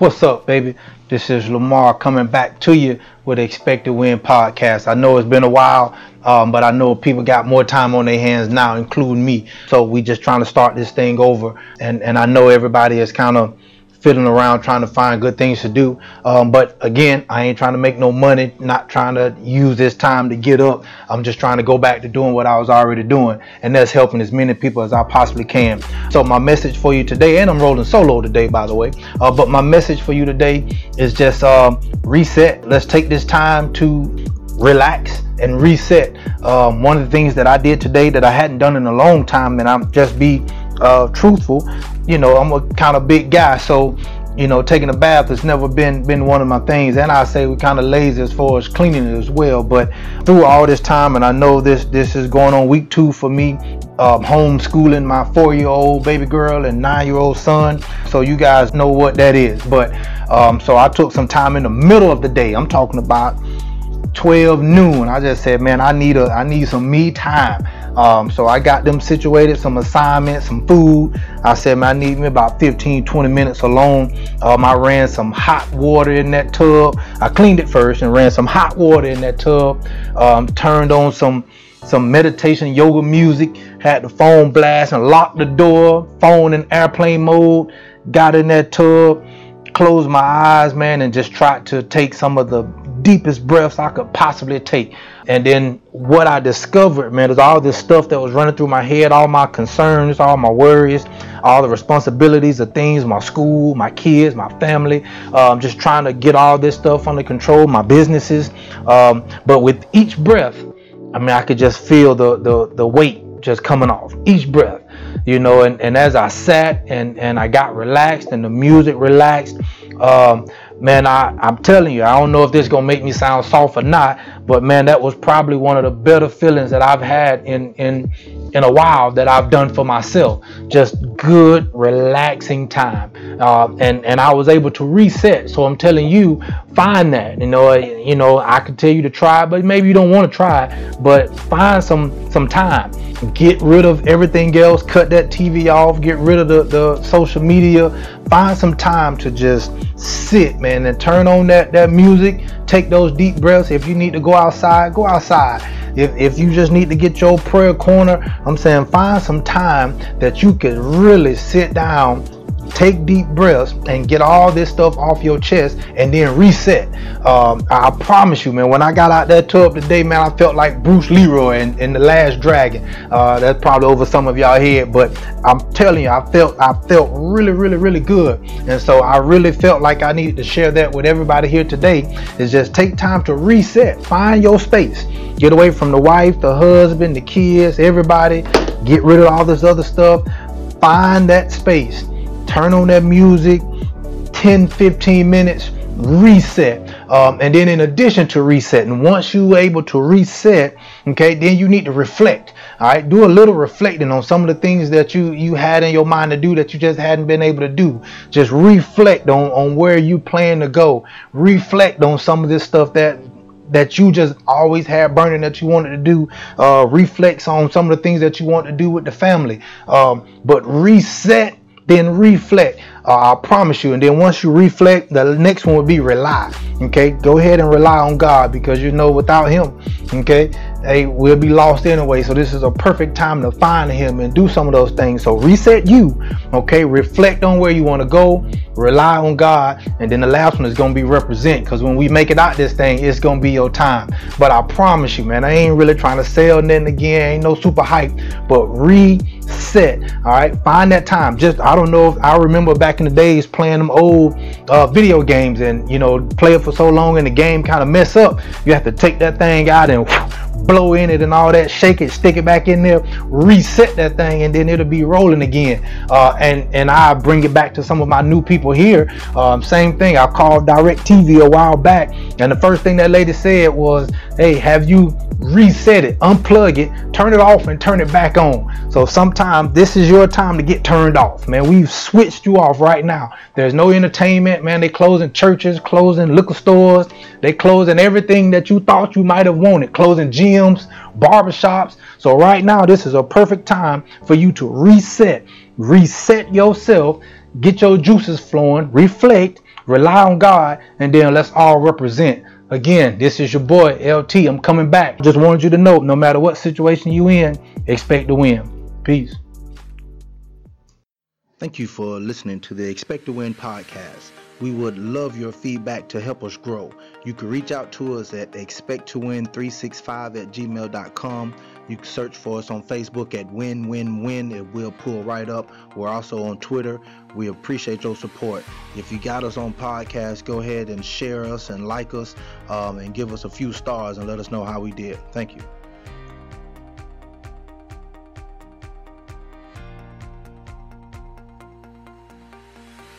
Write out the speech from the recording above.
What's up, baby? This is Lamar coming back to you with the Expect to Win podcast. I know it's been a while, um, but I know people got more time on their hands now, including me. So we just trying to start this thing over, and and I know everybody is kind of fiddling around trying to find good things to do. Um, but again, I ain't trying to make no money, not trying to use this time to get up. I'm just trying to go back to doing what I was already doing, and that's helping as many people as I possibly can. So, my message for you today, and I'm rolling solo today, by the way, uh, but my message for you today is just um, reset. Let's take this time to relax and reset. Um, one of the things that I did today that I hadn't done in a long time, and I'm just be uh, truthful, you know, I'm a kind of big guy, so you know, taking a bath has never been been one of my things, and I say we're kind of lazy as far as cleaning it as well. But through all this time, and I know this this is going on week two for me, um, homeschooling my four-year-old baby girl and nine-year-old son. So you guys know what that is. But um, so I took some time in the middle of the day. I'm talking about 12 noon. I just said, man, I need a I need some me time. Um, so I got them situated, some assignments, some food. I said, man, I need me about 15, 20 minutes alone. Um, I ran some hot water in that tub. I cleaned it first and ran some hot water in that tub. Um, turned on some some meditation yoga music. Had the phone blast and locked the door. Phone in airplane mode. Got in that tub. Closed my eyes, man, and just tried to take some of the deepest breaths I could possibly take. And then what I discovered, man, is all this stuff that was running through my head, all my concerns, all my worries, all the responsibilities of things, my school, my kids, my family, um, just trying to get all this stuff under control, my businesses. Um, but with each breath, I mean, I could just feel the, the, the weight just coming off each breath, you know, and, and as I sat and, and I got relaxed and the music relaxed, um, man, I, I'm telling you, I don't know if this gonna make me sound soft or not, but man, that was probably one of the better feelings that I've had in in in a while that I've done for myself. Just good, relaxing time, uh, and and I was able to reset. So I'm telling you, find that. You know, you know, I could tell you to try, but maybe you don't want to try. But find some some time. Get rid of everything else. Cut that TV off. Get rid of the the social media. Find some time to just sit, man, and then turn on that that music. Take those deep breaths. If you need to go outside, go outside. If if you just need to get your prayer corner, I'm saying find some time that you can really sit down take deep breaths and get all this stuff off your chest and then reset. Um, I promise you, man, when I got out that tub today, man, I felt like Bruce Leroy in, in The Last Dragon. Uh, that's probably over some of y'all head, but I'm telling you, I felt I felt really, really, really good. And so I really felt like I needed to share that with everybody here today. Is just take time to reset, find your space. Get away from the wife, the husband, the kids, everybody. Get rid of all this other stuff. Find that space turn on that music 10 15 minutes reset. Um, and then in addition to resetting once you're able to reset okay then you need to reflect. All right do a little reflecting on some of the things that you you had in your mind to do that you just hadn't been able to do. Just reflect on on where you plan to go. Reflect on some of this stuff that that you just always had burning that you wanted to do. Uh, reflects on some of the things that you want to do with the family. Um, but reset then reflect. Uh, I promise you. And then once you reflect, the next one would be rely. Okay, go ahead and rely on God because you know without Him, okay, hey, we'll be lost anyway. So this is a perfect time to find Him and do some of those things. So reset you, okay, reflect on where you want to go, rely on God, and then the last one is gonna be represent. Because when we make it out this thing, it's gonna be your time. But I promise you, man, I ain't really trying to sell nothing again. Ain't no super hype, but reset. All right, find that time. Just I don't know if I remember back in the days playing them old uh, video games and you know play it for so long and the game kind of mess up. You have to take that thing out and blow in it and all that, shake it, stick it back in there, reset that thing, and then it'll be rolling again. Uh, and and I bring it back to some of my new people here. Um, same thing. I called DirecTV a while back, and the first thing that lady said was, "Hey, have you reset it, unplug it, turn it off, and turn it back on?" So sometimes this is your time to get turned off, man. We've switched you off right now. There's no entertainment, man. They closing churches, closing liquor stores, they closing everything that you thought you might have wanted, closing gyms, barbershops. So right now, this is a perfect time for you to reset, reset yourself, get your juices flowing, reflect, rely on God, and then let's all represent. Again, this is your boy LT. I'm coming back. Just wanted you to know no matter what situation you in, expect to win. Peace. Thank you for listening to the Expect to Win podcast. We would love your feedback to help us grow. You can reach out to us at expecttowin365 at gmail.com. You can search for us on Facebook at Win Win Win. It will pull right up. We're also on Twitter. We appreciate your support. If you got us on podcast, go ahead and share us and like us um, and give us a few stars and let us know how we did. Thank you.